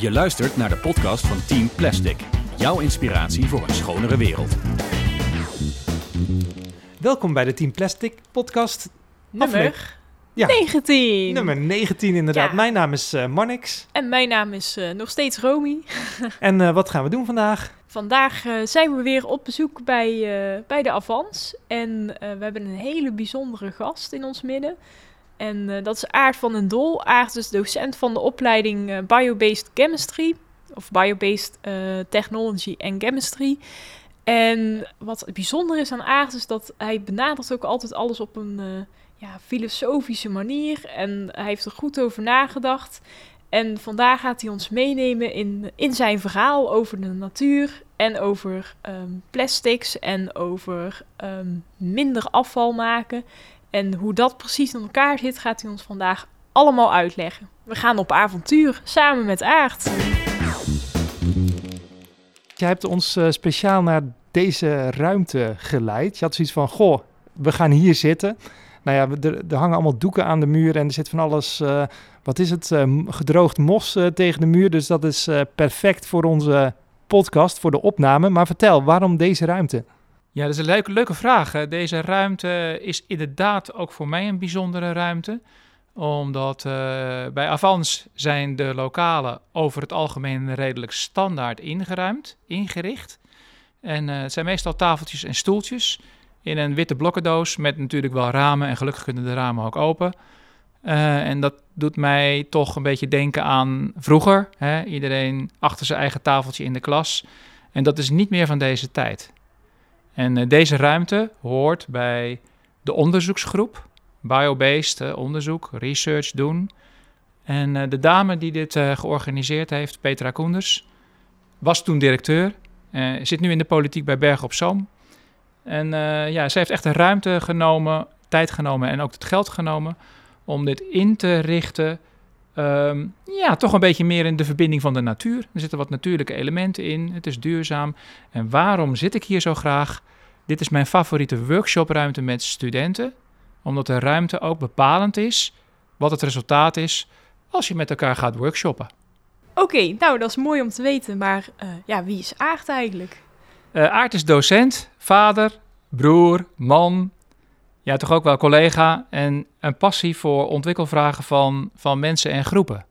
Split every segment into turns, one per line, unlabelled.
Je luistert naar de podcast van Team Plastic. Jouw inspiratie voor een schonere wereld.
Welkom bij de Team Plastic podcast.
Nummer
Ja.
19.
Nummer 19 inderdaad.
Ja.
Mijn naam is eh Marnix.
En mijn naam is eh, nog steeds Romy.
En eh, wat gaan we doen vandaag?
Vandaag zijn we weer op bezoek bij, eh, bij de Avans. En eh, we hebben een hele bijzondere gast in ons midden. En eh, dat is Aart van den Dol. Aart is docent van de opleiding eh, Biobased Chemistry. Of Biobased eh, Technology en Chemistry. En wat bijzonder is aan Aart is dat hij benadert ook altijd alles op een ja, filosofische manier. En hij heeft er goed over nagedacht. En vandaag gaat hij ons meenemen in, in zijn verhaal over de natuur en over ehm, plastics en over ehm, minder afval maken. En hoe dat precies in elkaar zit, gaat hij ons vandaag allemaal uitleggen. We gaan op avontuur samen met Aard.
Jij hebt ons eh, speciaal naar deze ruimte geleid. Je had zoiets van, goh, we gaan hier zitten. Nou ja, er, er hangen allemaal doeken aan de muur en er zit van alles, eh, wat is het, eh, gedroogd mos tegen de muur. Dus dat is perfect voor onze podcast, voor de opname. Maar vertel, waarom deze ruimte?
Ja, dat is een leuke, leuke vraag. Deze ruimte is inderdaad ook voor mij een bijzondere ruimte. Omdat eh, bij Avans zijn de lokalen over het algemeen redelijk standaard ingeruimd, ingericht. En eh, het zijn meestal tafeltjes en stoeltjes in een witte blokkendoos met natuurlijk wel ramen. En gelukkig kunnen de ramen ook open. Eh, en dat doet mij toch een beetje denken aan vroeger. Hè? Iedereen achter zijn eigen tafeltje in de klas. En dat is niet meer van deze tijd. En eh, deze ruimte hoort bij de onderzoeksgroep, biobased eh, onderzoek, research doen. En eh, de dame die dit georganiseerd heeft, Petra Koenders, was toen directeur, zit nu in de politiek bij Bergen op Zoom. En ja, ze heeft echt de ruimte genomen, tijd genomen en ook het geld genomen om dit in te richten. Ehm, ja, toch een beetje meer in de verbinding van de natuur. Er zitten wat natuurlijke elementen in. Het is duurzaam. En waarom zit ik hier zo graag? Dit is mijn favoriete workshopruimte met studenten, omdat de ruimte ook bepalend is wat het resultaat is als je met elkaar gaat workshoppen.
Oké, nou dat is mooi om te weten, maar eh, ja, wie is Aard eigenlijk?
Eh Aart is docent, vader, broer, man, ja, toch ook wel collega en een passie voor ontwikkelvragen van, van mensen en groepen.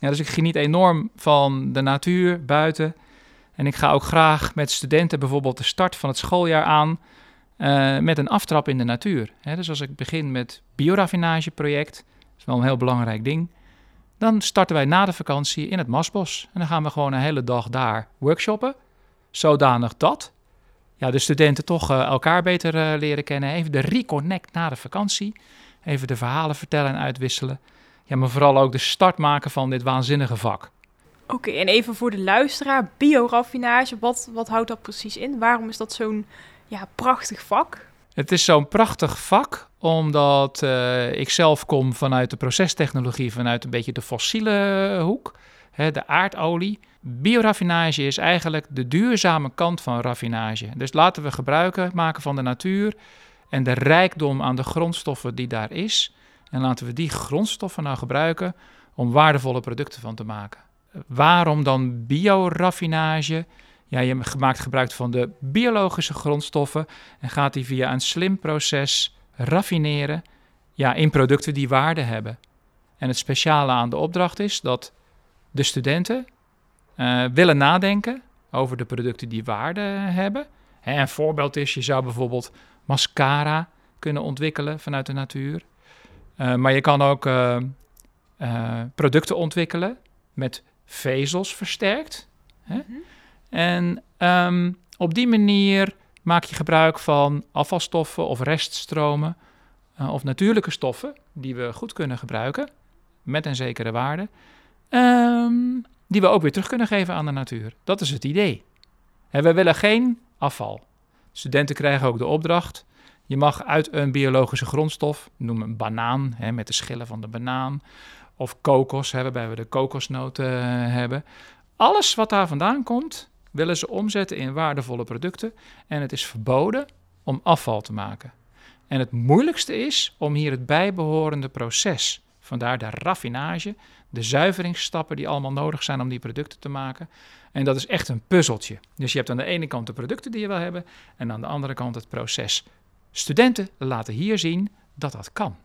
Ja, dus ik geniet enorm van de natuur buiten. En ik ga ook graag met studenten bijvoorbeeld de start van het schooljaar aan eh, met een aftrap in de natuur. Dus als ik begin met bioraffinage-project, dat is wel een heel belangrijk ding, dan starten wij na de vakantie in het Masbos. En dan gaan we gewoon een hele dag daar workshoppen zodanig dat ja, de studenten toch eh, elkaar beter eh, leren kennen. Even de reconnect na de vakantie. Even de verhalen vertellen en uitwisselen. Ja, maar vooral ook de start maken van dit waanzinnige vak.
Oké, en even voor de luisteraar, bioraffinage, wat, wat houdt dat precies in? Waarom is dat zo'n ja, prachtig vak?
Het is zo'n prachtig vak, omdat eh, ik zelf kom vanuit de procestechnologie, vanuit een beetje de fossiele hoek, hè, de aardolie. Bioraffinage is eigenlijk de duurzame kant van raffinage. Dus laten we gebruiken maken van de natuur en de rijkdom aan de grondstoffen die daar is. En laten we die grondstoffen nou gebruiken om waardevolle producten van te maken. Waarom dan bioraffinage? Ja, je maakt gebruik van de biologische grondstoffen en gaat die via een slim proces raffineren ja, in producten die waarde hebben. En het speciale aan de opdracht is dat de studenten eh, willen nadenken over de producten die waarde hebben. Hè, een voorbeeld is, je zou bijvoorbeeld mascara kunnen ontwikkelen vanuit de natuur. Eh, maar je kan ook eh, producten ontwikkelen met vezels versterkt. Hè? En ehm, op die manier maak je gebruik van afvalstoffen of reststromen of natuurlijke stoffen die we goed kunnen gebruiken met een zekere waarde, ehm, die we ook weer terug kunnen geven aan de natuur. Dat is het idee. En we willen geen afval. Studenten krijgen ook de opdracht. Je mag uit een biologische grondstof, noem een banaan hè, met de schillen van de banaan, of kokos, hè, waarbij we de kokosnoten eh, hebben. Alles wat daar vandaan komt, willen ze omzetten in waardevolle producten. En het is verboden om afval te maken. En het moeilijkste is om hier het bijbehorende proces Vandaar de raffinage, de zuiveringsstappen die allemaal nodig zijn om die producten te maken. En dat is echt een puzzeltje. Dus je hebt aan de ene kant de producten die je wil hebben en aan de andere kant het proces. Studenten laten hier zien dat dat kan.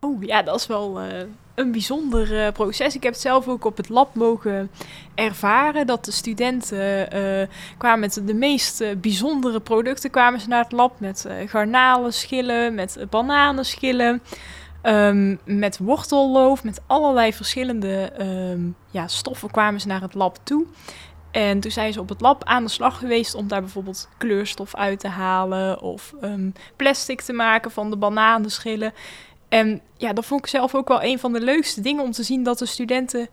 Oh ja, dat is wel uh, een bijzonder uh, proces. Ik heb het zelf ook op het lab mogen ervaren. Dat de studenten uh, kwamen met de meest bijzondere producten kwamen ze naar het lab. Met garnalenschillen, met bananenschillen, um, met wortelloof. Met allerlei verschillende um, ja, stoffen kwamen ze naar het lab toe. En toen zijn ze op het lab aan de slag geweest om daar bijvoorbeeld kleurstof uit te halen of um, plastic te maken van de bananenschillen. En ja, dat vond ik zelf ook wel een van de leukste dingen om te zien dat de studenten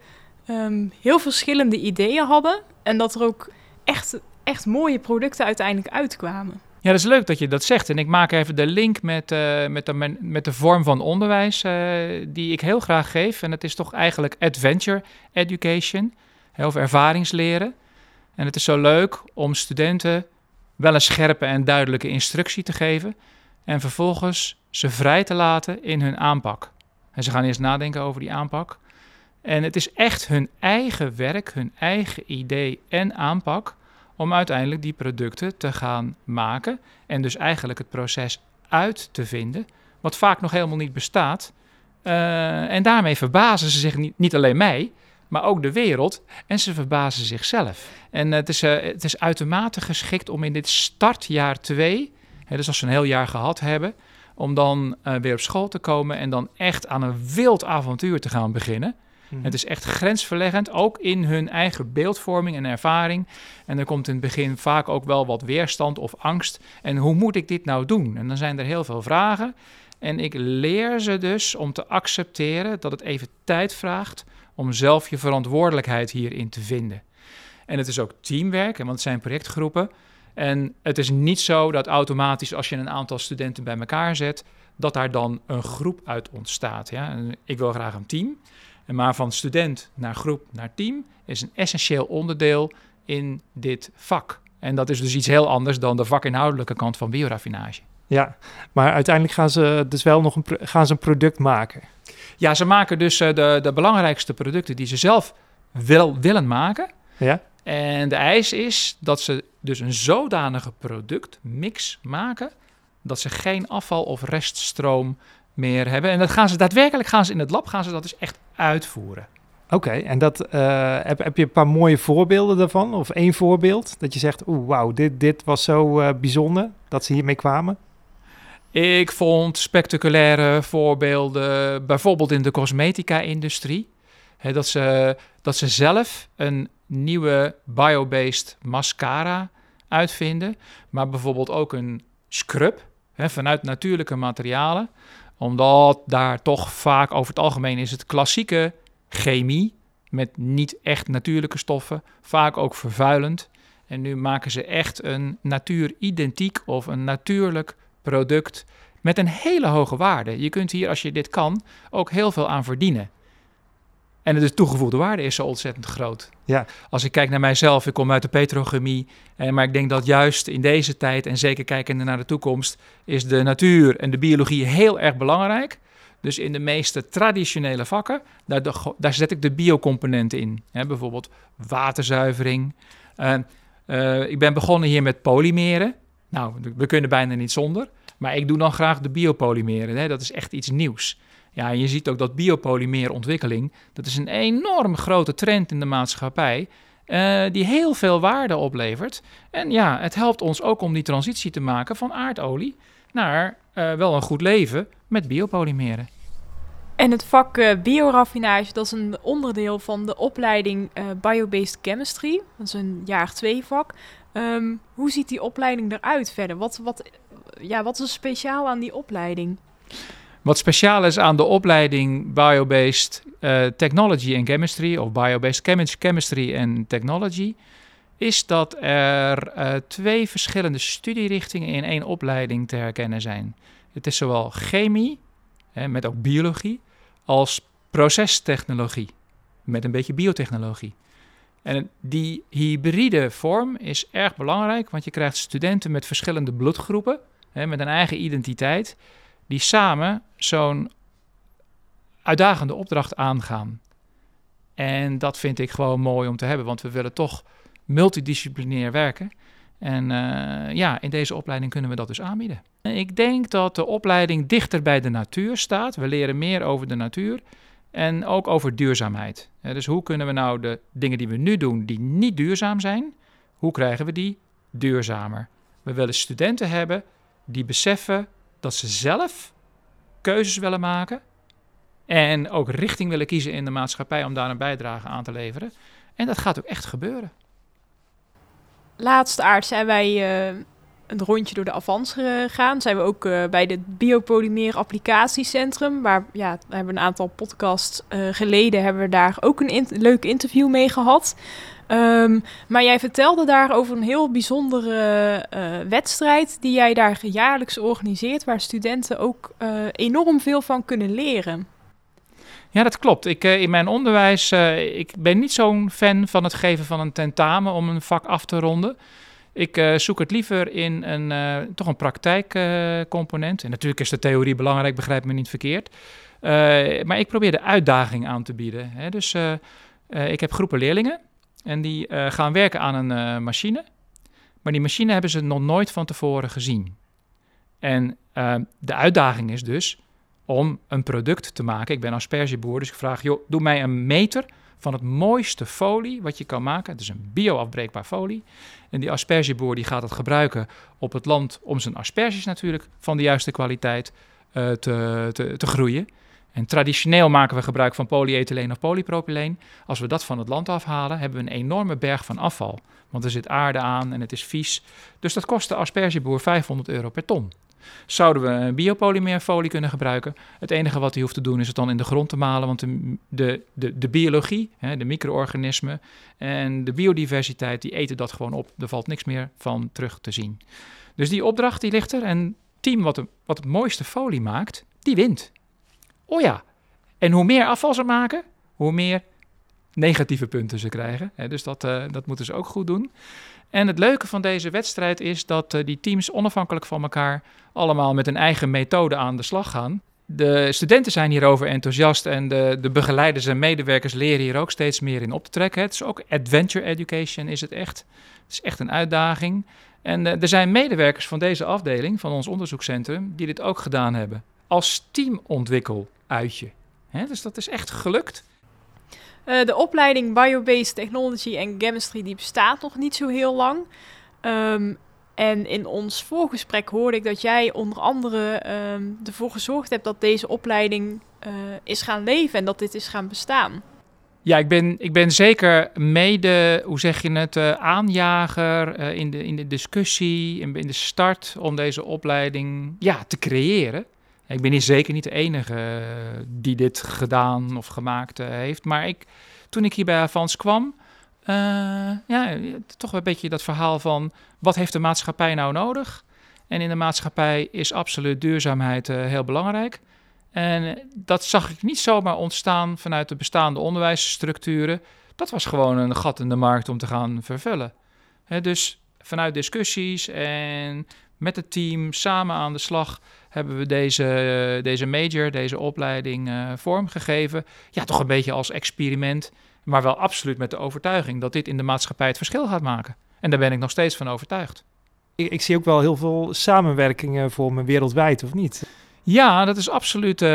heel verschillende ideeën hadden. En dat er ook echt, echt mooie producten uiteindelijk uitkwamen.
Ja, dat is leuk dat je dat zegt. En ik maak even de link met, uh, met, de, met de vorm van onderwijs uh, die ik heel graag geef. En dat is toch eigenlijk adventure education, of ervaringsleren. En het is zo leuk om studenten wel een scherpe en duidelijke instructie te geven. En vervolgens ze vrij te laten in hun aanpak. En ze gaan eerst nadenken over die aanpak. En het is echt hun eigen werk, hun eigen idee en aanpak om uiteindelijk die producten te gaan maken. En dus eigenlijk het proces uit te vinden, wat vaak nog helemaal niet bestaat. Uh, en daarmee verbazen ze zich niet, alleen mij, maar ook de wereld. En ze verbazen zichzelf. En het is, uh, het is uitermate geschikt om in dit startjaar 2, dus als ze een heel jaar gehad hebben, om dan uh, weer op school te komen en dan echt aan een wild avontuur te gaan beginnen. Mm. Het is echt grensverleggend, ook in hun eigen beeldvorming en ervaring. En er komt in het begin vaak ook wel wat weerstand of angst. En hoe moet ik dit nou doen? En dan zijn er heel veel vragen. En ik leer ze dus om te accepteren dat het even tijd vraagt om zelf je verantwoordelijkheid hierin te vinden. En het is ook teamwerk, want het zijn projectgroepen. En het is niet zo dat automatisch als je een aantal studenten bij elkaar zet, dat daar dan een groep uit ontstaat. Ja? ik wil graag een team. Maar van student naar groep naar team is een essentieel onderdeel in dit vak. En dat is dus iets heel anders dan de vakinhoudelijke kant van bioraffinage.
Ja, maar uiteindelijk gaan ze dus wel nog een, gaan ze een product maken.
Ja, ze maken dus eh, de, de belangrijkste producten die ze zelf wil, willen maken.
Ja.
En de eis is dat ze dus een zodanige productmix maken dat ze geen afval of reststroom meer hebben. En dat gaan ze daadwerkelijk gaan ze in het lab gaan ze dat dus echt uitvoeren.
Oké, en dat, uh, heb, heb je een paar mooie voorbeelden daarvan? Of één voorbeeld dat je zegt, oeh, wauw, dit, dit was zo uh, bijzonder dat ze hiermee kwamen?
Ik vond spectaculaire voorbeelden, bijvoorbeeld in de cosmetica-industrie. dat, ze, dat ze zelf een nieuwe biobased mascara uitvinden, maar bijvoorbeeld ook een scrub hè, vanuit natuurlijke materialen, omdat daar toch vaak over het algemeen is het klassieke chemie met niet echt natuurlijke stoffen, vaak ook vervuilend. En nu maken ze echt een natuuridentiek of een natuurlijk product met een hele hoge waarde. Je kunt hier, als je dit kan, ook heel veel aan verdienen. En de toegevoegde waarde is zo ontzettend groot.
Ja.
Als ik kijk naar mijzelf, ik kom uit de petrochemie. Eh, maar ik denk dat juist in deze tijd, en zeker kijkende naar de toekomst, is de natuur en de biologie heel erg belangrijk. Dus in de meeste traditionele vakken, daar, daar zet ik de biocomponenten in. Hè, bijvoorbeeld waterzuivering. Uh, uh, ik ben begonnen hier met polymeren. Nou, we kunnen bijna niet zonder. Maar ik doe dan graag de biopolymeren. Hè. Dat is echt iets nieuws. Ja, je ziet ook dat biopolymeerontwikkeling, dat is een enorm grote trend in de maatschappij, uh, die heel veel waarde oplevert. En ja, het helpt ons ook om die transitie te maken van aardolie naar uh, wel een goed leven met biopolymeren.
En het vak uh, bioraffinage, dat is een onderdeel van de opleiding Biobased Chemistry. Dat is een jaar twee vak. Um, hoe ziet die opleiding eruit verder? Wat, wat, ja, wat is speciaal aan die opleiding?
Wat speciaal is aan de opleiding Biobased uh, Technology and Chemistry of Biobased Chemistry and Technology is dat er uh, twee verschillende studierichtingen in één opleiding te herkennen zijn. Het is zowel chemie, hè, met ook biologie, als procestechnologie, met een beetje biotechnologie. En die hybride vorm is erg belangrijk, want je krijgt studenten met verschillende bloedgroepen, hè, met een eigen identiteit, die samen zo'n uitdagende opdracht aangaan. En dat vind ik gewoon mooi om te hebben, want we willen toch multidisciplinair werken. En uh, ja, in deze opleiding kunnen we dat dus aanbieden. Ik denk dat de opleiding dichter bij de natuur staat. We leren meer over de natuur en ook over duurzaamheid. Dus hoe kunnen we nou de dingen die we nu doen, die niet duurzaam zijn, hoe krijgen we die duurzamer? We willen studenten hebben die beseffen dat ze zelf keuzes willen maken en ook richting willen kiezen in de maatschappij om daar een bijdrage aan te leveren. En dat gaat ook echt gebeuren.
Laatst aard zijn wij uh, een rondje door de Avans gegaan. Zijn we ook uh, bij het Biopolymeer Applicatiecentrum. Waar ja, we hebben een aantal podcasts uh, geleden hebben we daar ook een in leuk interview mee gehad. Um, maar jij vertelde daar over een heel bijzondere wedstrijd die jij daar jaarlijks organiseert, waar studenten ook enorm veel van kunnen leren.
Ja, dat klopt. Ik, in mijn onderwijs, ik ben niet zo'n fan van het geven van een tentamen om een vak af te ronden. Ik uh, zoek het liever in een, toch een praktijkcomponent. en natuurlijk is de theorie belangrijk, begrijp me niet verkeerd. maar ik probeer de uitdaging aan te bieden. Hè. Dus ik heb groepen leerlingen en die gaan werken aan een machine. Maar die machine hebben ze nog nooit van tevoren gezien. En de uitdaging is dus om een product te maken. Ik ben aspergeboer, dus ik vraag, joh, doe mij een meter van het mooiste folie wat je kan maken. Het is een bioafbreekbaar folie. En die aspergeboer die gaat het gebruiken op het land om zijn asperges natuurlijk van de juiste kwaliteit uh, te, te, te groeien. En traditioneel maken we gebruik van polyethyleen of polypropyleen. Als we dat van het land afhalen, hebben we een enorme berg van afval. Want er zit aarde aan en het is vies. Dus dat kost de aspergeboer 500 euro per ton. Zouden we een biopolymeerfolie kunnen gebruiken? Het enige wat hij hoeft te doen is het dan in de grond te malen, want de, de, de, biologie, hè, de micro-organismen en de biodiversiteit, die eten dat gewoon op. Er valt niks meer van terug te zien. Dus die opdracht die ligt er en het team wat, wat het mooiste folie maakt, die wint. Oh ja, en hoe meer afval ze maken, hoe meer negatieve punten ze krijgen. dus dat, uh, dat moeten ze ook goed doen. En het leuke van deze wedstrijd is dat uh, die teams onafhankelijk van elkaar allemaal met een eigen methode aan de slag gaan. De studenten zijn hierover enthousiast en de, de begeleiders en medewerkers leren hier ook steeds meer in op te trekken. Het is ook adventure education, is het echt. Het is echt een uitdaging. En uh, er zijn medewerkers van deze afdeling, van ons onderzoekscentrum, die dit ook gedaan hebben. Als teamontwikkeluitje. Hè, dus dat is echt gelukt.
Uh, de opleiding Biobased Technology en Chemistry die bestaat nog niet zo heel lang. Um, en in ons voorgesprek hoorde ik dat jij onder andere um, ervoor gezorgd hebt dat deze opleiding uh, is gaan leven en dat dit is gaan bestaan.
Ja, ik ben, ik ben zeker mede, hoe zeg je het, uh, aanjager in, de, in de discussie, in, in de start om deze opleiding ja, te creëren. Ik ben hier zeker niet de enige die dit gedaan of gemaakt heeft. Maar ik, toen ik hier bij Avans kwam, uh, ja, toch een beetje dat verhaal van wat heeft de maatschappij nou nodig? En in de maatschappij is absoluut duurzaamheid heel belangrijk. En dat zag ik niet zomaar ontstaan vanuit de bestaande onderwijsstructuren. Dat was gewoon een gat in de markt om te gaan vervullen. dus vanuit discussies en met het team samen aan de slag hebben we deze, deze major, deze opleiding uh, vormgegeven. Ja, toch een beetje als experiment, maar wel absoluut met de overtuiging dat dit in de maatschappij het verschil gaat maken. En daar ben ik nog steeds van overtuigd.
Ik, ik zie ook wel heel veel samenwerkingen voor me wereldwijd, of niet?
Ja, dat is absoluut uh,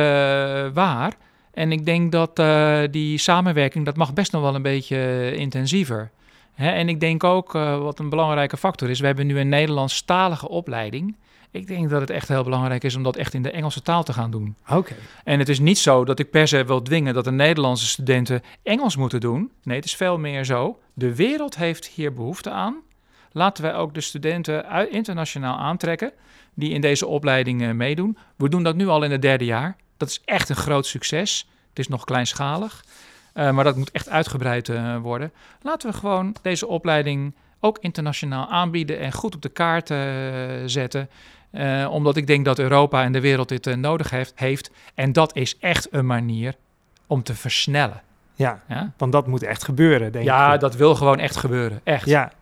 waar. En ik denk dat uh, die samenwerking, dat mag best nog wel een beetje intensiever. En ik denk ook, uh, wat een belangrijke factor is, we hebben nu een Nederlandstalige opleiding. Ik denk dat het echt heel belangrijk is om dat echt in de Engelse taal te gaan doen.
Oké.
En het is niet zo dat ik per se wil dwingen dat de Nederlandse studenten Engels moeten doen. Nee, het is veel meer zo. De wereld heeft hier behoefte aan. Laten wij ook de studenten internationaal aantrekken die in deze opleiding uh, meedoen. We doen dat nu al in het derde jaar. Dat is echt een groot succes. Het is nog kleinschalig. Uh, maar dat moet echt uitgebreid uh, worden. Laten we gewoon deze opleiding ook internationaal aanbieden en goed op de kaart uh, zetten. omdat ik denk dat Europa en de wereld dit nodig heeft, heeft. En dat is echt een manier om te versnellen.
Ja, ja? want dat moet echt gebeuren, denk
ja, ik. Ja, dat wil gewoon echt gebeuren. Echt.
Ja.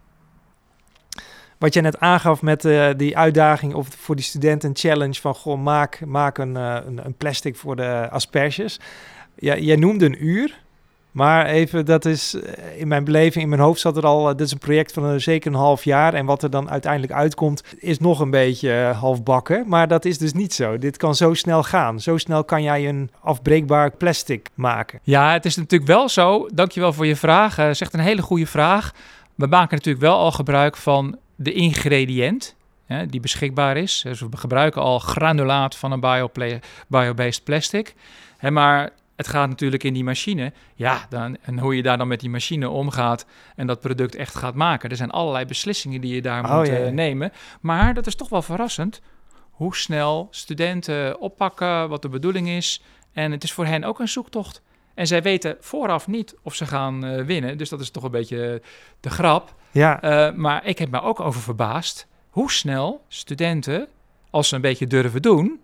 wat jij net aangaf met die uitdaging of voor die studenten een challenge van goh, maak, maak een, een, een, plastic voor de asperges. Ja, jij noemde een uur. Maar even, dat is eh, in mijn beleving, in mijn hoofd zat er al, dit is een project van een, zeker een half jaar. En wat er dan uiteindelijk uitkomt, is nog een beetje halfbakken. Maar dat is dus niet zo. Dit kan zo snel gaan. Zo snel kan jij een afbreekbaar plastic maken.
Ja, het is natuurlijk wel zo. Dankjewel voor je vraag. Zegt een hele goede vraag. We maken natuurlijk wel al gebruik van de ingrediënt hè, die beschikbaar is. Dus we gebruiken al granulaat van een bio-based plastic. Hè, maar het gaat natuurlijk in die machine. Ja, dan, en hoe je daar dan met die machine omgaat en dat product echt gaat maken. Er zijn allerlei beslissingen die je daar oh, moet ja, ja. nemen. Maar dat is toch wel verrassend hoe snel studenten oppakken, wat de bedoeling is. En het is voor hen ook een zoektocht. En zij weten vooraf niet of ze gaan uh, winnen. Dus dat is toch een beetje de grap.
Ja.
Uh, maar ik heb me ook over verbaasd hoe snel studenten, als ze een beetje durven doen,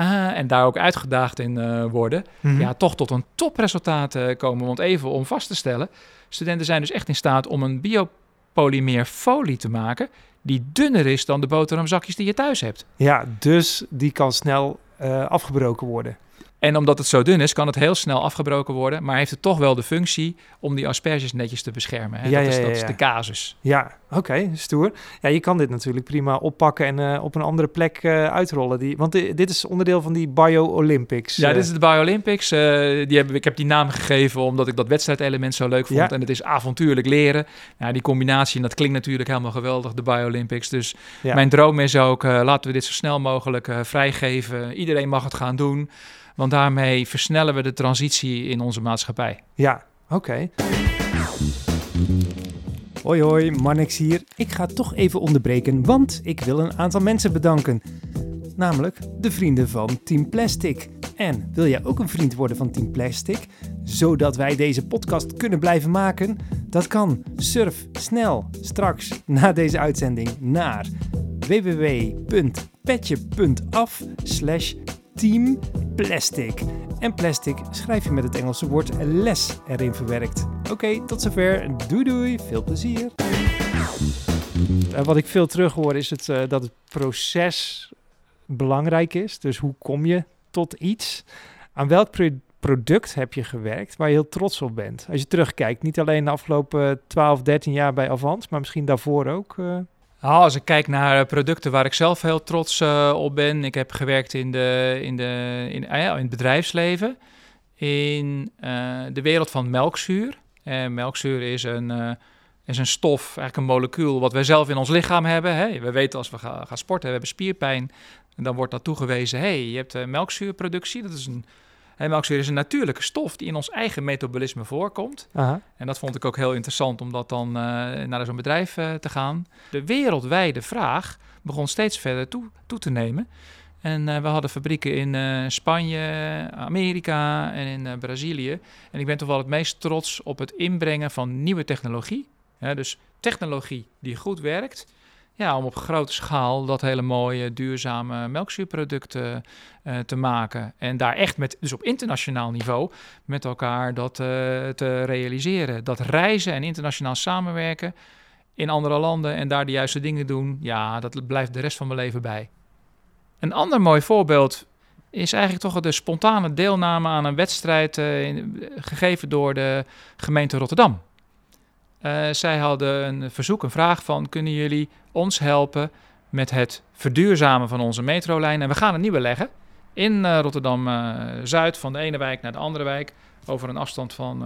uh, en daar ook uitgedaagd in uh, worden, mm -hmm. ja, toch tot een topresultaat uh, komen. Want even om vast te stellen, studenten zijn dus echt in staat om een biopolymeerfolie te maken die dunner is dan de boterhamzakjes die je thuis hebt.
Ja, dus die kan snel afgebroken worden.
En omdat het zo dun is, kan het heel snel afgebroken worden. Maar heeft het toch wel de functie om die asperges netjes te beschermen. Hè?
Ja,
dat,
ja,
is, dat
ja,
is de casus.
Ja, oké, okay, stoer. Ja, je kan dit natuurlijk prima oppakken en uh, op een andere plek uh, uitrollen. Die, want di dit is onderdeel van die Bio-Olympics.
Ja, dit is de Bio-Olympics. Uh, die heb, ik heb die naam gegeven omdat ik dat wedstrijdelement zo leuk vond. En het is avontuurlijk leren. Ja, die combinatie, en dat klinkt natuurlijk helemaal geweldig, de Bio-Olympics. Dus mijn droom is ook, laten we dit zo snel mogelijk vrijgeven. Iedereen mag het gaan doen. Want daarmee versnellen we de transitie in onze maatschappij.
Ja, oké. Hoi hoi, Marnix hier. Ik ga toch even onderbreken, want ik wil een aantal mensen bedanken. Namelijk de vrienden van Team Plastic. En wil jij ook een vriend worden van Team Plastic, zodat wij deze podcast kunnen blijven maken? Dat kan. Surf snel straks na deze uitzending naar www.petje.af Team Plastic. En plastic schrijf je met het Engelse woord les erin verwerkt. Oké, tot zover. Doei doei, veel plezier. Uh, wat ik veel terug hoor is het, uh, dat het proces belangrijk is. Dus hoe kom je tot iets? Aan welk pro product heb je gewerkt waar je heel trots op bent? Als je terugkijkt, niet alleen de afgelopen 12, 13 jaar bij Avans, maar misschien daarvoor ook. Uh,
nou, als ik kijk naar producten waar ik zelf heel trots uh, op ben. Ik heb gewerkt in, de, in, de, in, uh, in het bedrijfsleven. In uh, de wereld van melkzuur. En melkzuur is een, is een stof, eigenlijk een molecuul, wat wij zelf in ons lichaam hebben. We weten als we gaan, gaan sporten, we hebben spierpijn. En dan wordt dat toegewezen, hey, je hebt melkzuurproductie. Dat is een en melkzuur is een natuurlijke stof die in ons eigen metabolisme voorkomt.
Aha.
En dat vond ik ook heel interessant om dat dan uh, naar zo'n bedrijf uh, te gaan. De wereldwijde vraag begon steeds verder toe, toe te nemen. En uh, we hadden fabrieken in Spanje, Amerika en in Brazilië. En ik ben toch wel het meest trots op het inbrengen van nieuwe technologie. Ja, dus technologie die goed werkt ja, om op grote schaal dat hele mooie duurzame melkzuurproducten uh, te maken. En daar echt met, dus op internationaal niveau, met elkaar dat uh, te realiseren. Dat reizen en internationaal samenwerken in andere landen en daar de juiste dingen doen, ja, dat blijft de rest van mijn leven bij. Een ander mooi voorbeeld is eigenlijk toch de spontane deelname aan een wedstrijd in, gegeven door de gemeente Rotterdam. Uh, zij hadden een verzoek, een vraag van: kunnen jullie ons helpen met het verduurzamen van onze metrolijn? En we gaan een nieuwe leggen in uh, Rotterdam uh, Zuid, van de ene wijk naar de andere wijk, over een afstand van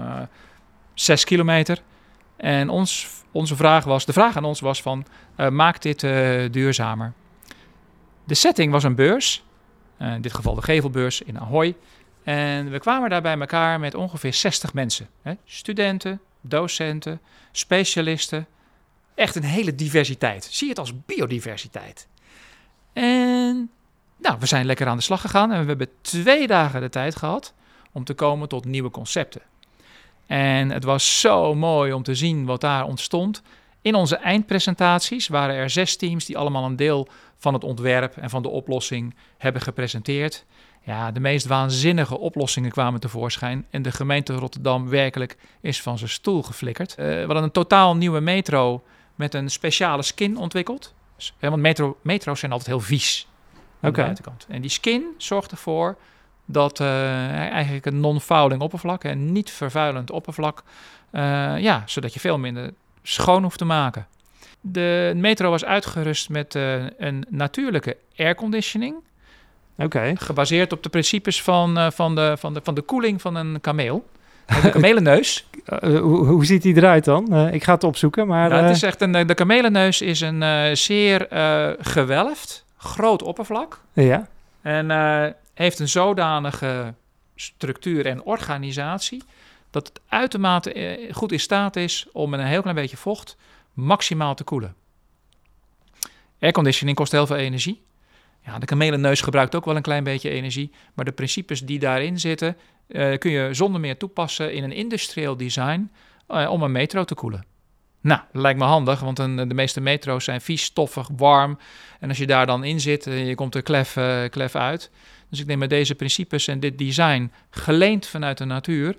6 kilometer. En ons, onze vraag was: de vraag aan ons was van: maak dit duurzamer. De setting was een beurs, in dit geval de Gevelbeurs in Ahoy. En we kwamen daar bij elkaar met ongeveer 60 mensen. Hè? Studenten, docenten, specialisten. Echt een hele diversiteit. Zie het als biodiversiteit. En nou, we zijn lekker aan de slag gegaan en we hebben twee dagen de tijd gehad om te komen tot nieuwe concepten. En het was zo mooi om te zien wat daar ontstond. In onze eindpresentaties waren er zes teams die allemaal een deel van het ontwerp en van de oplossing hebben gepresenteerd. Ja, de meest waanzinnige oplossingen kwamen tevoorschijn. En de gemeente Rotterdam werkelijk is van zijn stoel geflikkerd. Uh, we hadden een totaal nieuwe metro met een speciale skin ontwikkeld. Hè, want metro, metro's zijn altijd heel vies aan de buitenkant. En die skin zorgt ervoor dat eh, eigenlijk een non-fouling oppervlak, en niet vervuilend oppervlak, eh, ja, zodat je veel minder schoon hoeft te maken. De metro was uitgerust met eh, een natuurlijke airconditioning,
Oké.
gebaseerd op de principes van, eh, van, de, van, de, van de koeling van een kameel. Eh, De kamelenneus.
Eh, hoe, hoe ziet die eruit dan? Eh, ik ga het opzoeken, maar...
Nou,
eh,
het is echt een, de kamelenneus is een eh, zeer eh, gewelfd, groot oppervlak.
Ja,
En eh, heeft een zodanige structuur en organisatie dat het uitermate eh, goed in staat is om met een heel klein beetje vocht maximaal te koelen. Airconditioning kost heel veel energie. Ja, de kamelenneus gebruikt ook wel een klein beetje energie, maar de principes die daarin zitten eh, kun je zonder meer toepassen in een industrieel design eh, om een metro te koelen. Nou, lijkt me handig, want een, de meeste metro's zijn vies, stoffig, warm. En als je daar dan in zit, eh, je komt er klef, klef uit. Dus ik denk met deze principes en dit design, geleend vanuit de natuur,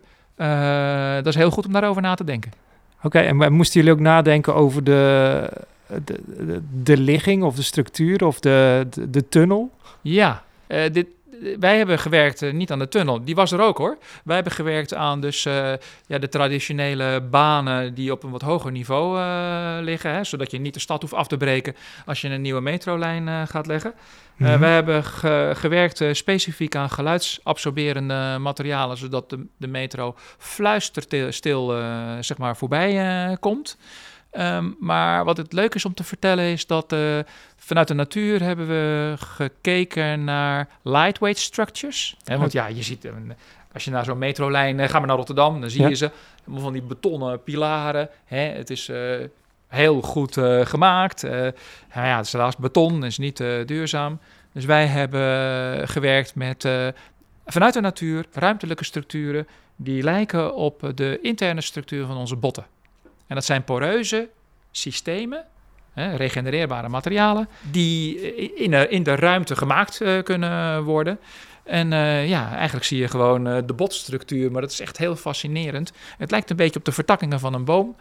dat is heel goed om daarover na te denken.
oké. En maar moesten jullie ook nadenken over de, de, de, de ligging of de structuur of de, de, de tunnel?
Ja, eh, dit, wij hebben gewerkt eh, niet aan de tunnel. Die was er ook hoor. Wij hebben gewerkt aan dus, eh, ja, de traditionele banen die op een wat hoger niveau eh, liggen. Hè, zodat je niet de stad hoeft af te breken als je een nieuwe metrolijn eh, gaat leggen. Eh,
Mhm.
wij hebben ge- gewerkt eh, specifiek aan geluidsabsorberende materialen, zodat de, de metro fluisterstil stil, eh, zeg maar voorbij eh, komt. Ehm, maar wat het leuk is om te vertellen is dat eh, vanuit de natuur hebben we gekeken naar lightweight structures. Hè, want ja, je ziet, eh, als je naar zo'n metrolijn, eh, ga maar naar Rotterdam, dan zie
Ja.
je ze. Van die betonnen pilaren. Hè, het is heel goed gemaakt. Nou ja, het is helaas beton, is niet duurzaam. Dus wij hebben gewerkt met vanuit de natuur ruimtelijke structuren die lijken op de interne structuur van onze botten. En dat zijn poreuze systemen, hè, regenereerbare materialen, die eh, in de, in de ruimte gemaakt eh, kunnen worden. En eh, ja, eigenlijk zie je gewoon de botstructuur, maar dat is echt heel fascinerend. Het lijkt een beetje op de vertakkingen van een boom.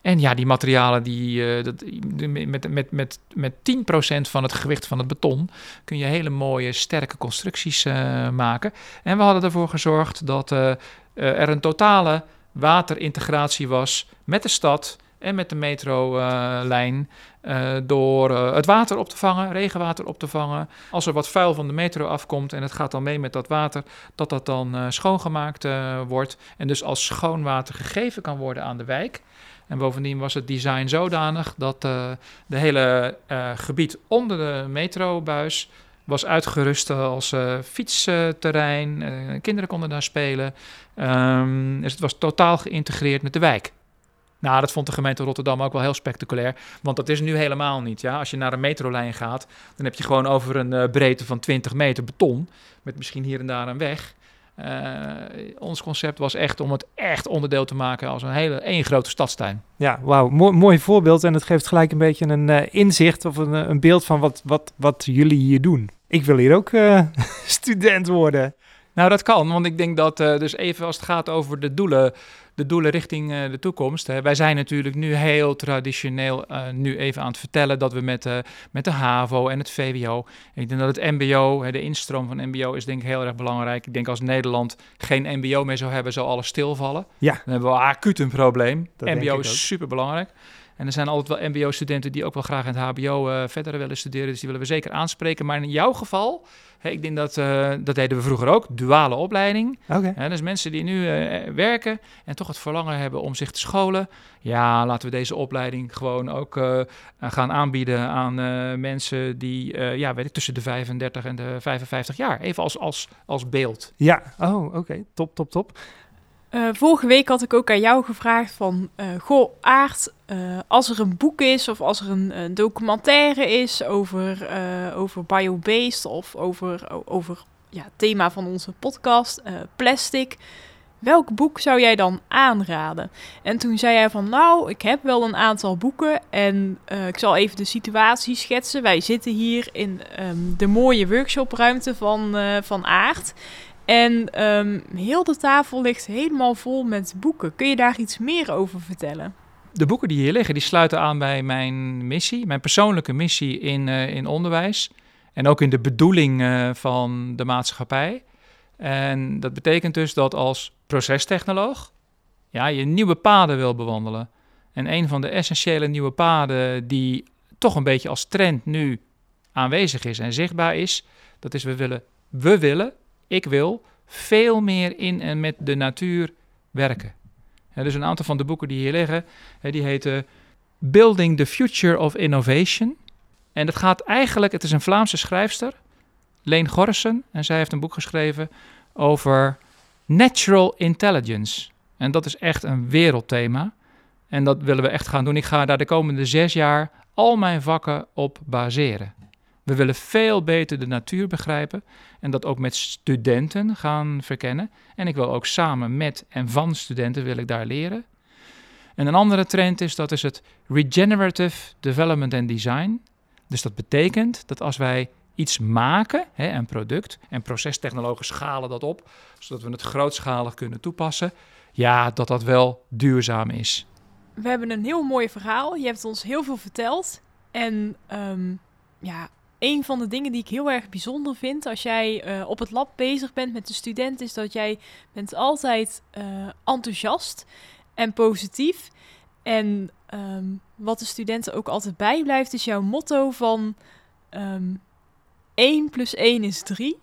En ja, die materialen, die, dat, met, met, met, met 10% van het gewicht van het beton kun je hele mooie, sterke constructies maken. En we hadden ervoor gezorgd dat er een totale waterintegratie was met de stad en met de metrolijn. eh door eh, het water op te vangen, regenwater op te vangen. Als er wat vuil van de metro afkomt en het gaat dan mee met dat water, dat dat dan eh, schoongemaakt wordt. En dus als schoon water gegeven kan worden aan de wijk. En bovendien was het design zodanig dat de hele gebied onder de metrobuis was uitgerust als eh, fietsterrein. Eh, kinderen konden daar spelen. Ehm, dus het was totaal geïntegreerd met de wijk. Nou, dat vond de gemeente Rotterdam ook wel heel spectaculair. Want dat is nu helemaal niet. Ja? Als je naar een metrolijn gaat, dan heb je gewoon over een eh, breedte van 20 meter beton. Met misschien hier en daar een weg. Ons concept was echt om het echt onderdeel te maken als een hele één grote stadstuin.
Ja, wauw. Mooi, mooi voorbeeld. En het geeft gelijk een beetje een inzicht of een, een beeld van wat, wat, wat jullie hier doen. Ik wil hier ook eh, student worden.
Nou, dat kan, want ik denk dat, eh, dus even als het gaat over de doelen, de doelen richting eh, de toekomst. Hè, wij zijn natuurlijk nu heel traditioneel nu even aan het vertellen dat we met, met de HAVO en het VWO. Ik denk dat het MBO, hè, de instroom van MBO is denk ik heel erg belangrijk. Ik denk als Nederland geen MBO meer zou hebben, zou alles stilvallen.
Ja.
Dan hebben we acuut een probleem.
Dat
MBO is super belangrijk. En er zijn altijd wel MBO-studenten die ook wel graag in het HBO eh, verder willen studeren. Dus die willen we zeker aanspreken. Maar in jouw geval, ik denk dat eh, dat deden we vroeger ook, duale opleiding.
Oké.
Hè, dus mensen die nu eh, werken en toch het verlangen hebben om zich te scholen. Ja, laten we deze opleiding gewoon ook gaan aanbieden aan mensen die, ja, weet ik, tussen de 35 en de 55 jaar. Even als, als, als beeld.
Ja, oh, oké. Top, top, top.
Eh, vorige week had ik ook aan jou gevraagd van... eh, goh, Aart, eh, als er een boek is of als er een, eh, documentaire is over, over biobased... of over, over ja, het thema van onze podcast, plastic... Welk boek zou jij dan aanraden? En toen zei hij van, nou, ik heb wel een aantal boeken en ik zal even de situatie schetsen. Wij zitten hier in ehm, de mooie workshopruimte van, van Aard. En ehm, heel de tafel ligt helemaal vol met boeken. Kun je daar iets meer over vertellen?
de boeken die hier liggen, die sluiten aan bij mijn missie, mijn persoonlijke missie in, uh, in onderwijs. En ook in de bedoeling uh, van de maatschappij. En dat betekent dus dat als procestechnoloog ja, je nieuwe paden wil bewandelen. En een van de essentiële nieuwe paden die toch een beetje als trend nu aanwezig is en zichtbaar is, dat is we willen, we willen, ik wil, veel meer in en met de natuur werken. Ja, dus een aantal van de boeken die hier liggen, die heten Building the Future of Innovation. En het gaat eigenlijk, het is een Vlaamse schrijfster, Leen Gorrissen, en zij heeft een boek geschreven over natural intelligence. En dat is echt een wereldthema. En dat willen we echt gaan doen. Ik ga daar de komende zes jaar al mijn vakken op baseren. We willen veel beter de natuur begrijpen en dat ook met studenten gaan verkennen. En ik wil ook samen met en van studenten wil ik daar leren. En een andere trend is dat is het regenerative development and design. Dus dat betekent dat als wij iets maken, hè, een product, en procestechnologen schalen dat op, zodat we het grootschalig kunnen toepassen, ja, dat dat wel duurzaam is.
We hebben een heel mooi verhaal. Je hebt ons heel veel verteld. En ehm, ja, een van de dingen die ik heel erg bijzonder vind als jij uh, op het lab bezig bent met de student, is dat jij bent altijd uh, enthousiast en positief. En um, wat de studenten ook altijd bijblijft, is jouw motto van um, 1 plus 1 is 3.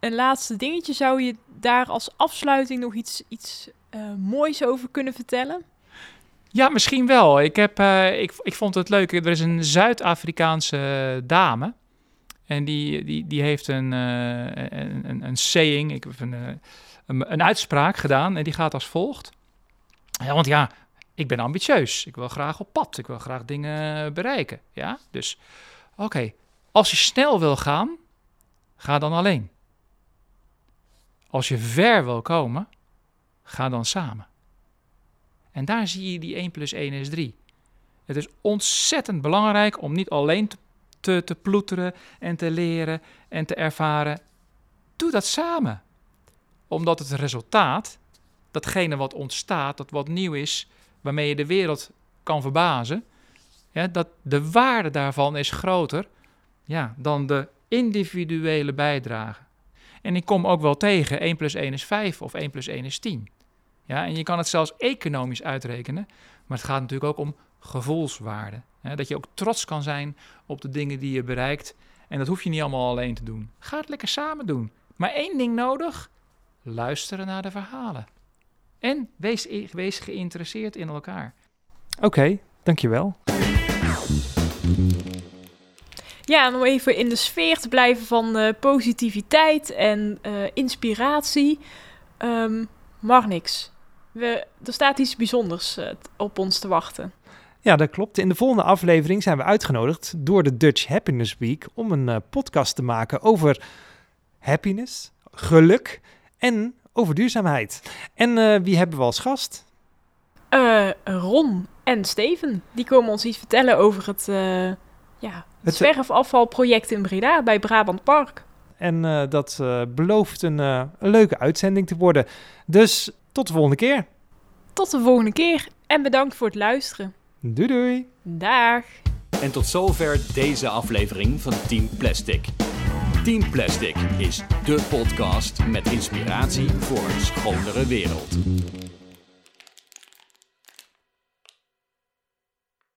Een laatste dingetje, zou je daar als afsluiting nog iets, iets uh, moois over kunnen vertellen?
Ja, misschien wel. Ik, heb, uh, ik, ik vond het leuk. Er is een Zuid-Afrikaanse dame. En die, die, die heeft een, uh, een, een, een, saying, ik een, een, een, uitspraak gedaan. En die gaat als volgt. Ja, want ja, ik ben ambitieus. Ik wil graag op pad. Ik wil graag dingen bereiken. Ja, dus oké. Als je snel wil gaan, ga dan alleen. Als je ver wil komen, ga dan samen. En daar zie je die 1 plus 1 is 3. Het is ontzettend belangrijk om niet alleen te, te, te ploeteren en te leren en te ervaren. Doe dat samen. Omdat het resultaat, datgene wat ontstaat, dat wat nieuw is, waarmee je de wereld kan verbazen, ja, dat de waarde daarvan is groter ja, dan de individuele bijdrage. En ik kom ook wel tegen 1 plus 1 is 5 of 1 plus 1 is 10. Ja, en je kan het zelfs economisch uitrekenen, maar het gaat natuurlijk ook om gevoelswaarde. Hè? Dat je ook trots kan zijn op de dingen die je bereikt. En dat hoef je niet allemaal alleen te doen. Ga het lekker samen doen. Maar één ding nodig: luisteren naar de verhalen. En wees, wees geïnteresseerd in elkaar.
Oké, okay, dankjewel.
Ja, om even in de sfeer te blijven van uh, positiviteit en uh, inspiratie. Um, mag niks. We, er staat iets bijzonders uh, op ons te wachten.
Ja, dat klopt. In de volgende aflevering zijn we uitgenodigd door de Dutch Happiness Week om een podcast te maken over happiness, geluk en over duurzaamheid. En wie hebben we als gast?
Ron en Steven. Die komen ons iets vertellen over het ja, het zwerfafvalproject in Breda bij Brabant Park.
En uh, dat uh, belooft een, uh, een leuke uitzending te worden. Dus tot de volgende keer.
Tot de volgende keer en bedankt voor het luisteren.
Doei doei.
Dag.
En tot zover deze aflevering van Team Plastic. Team Plastic is de podcast met inspiratie voor een schonere wereld.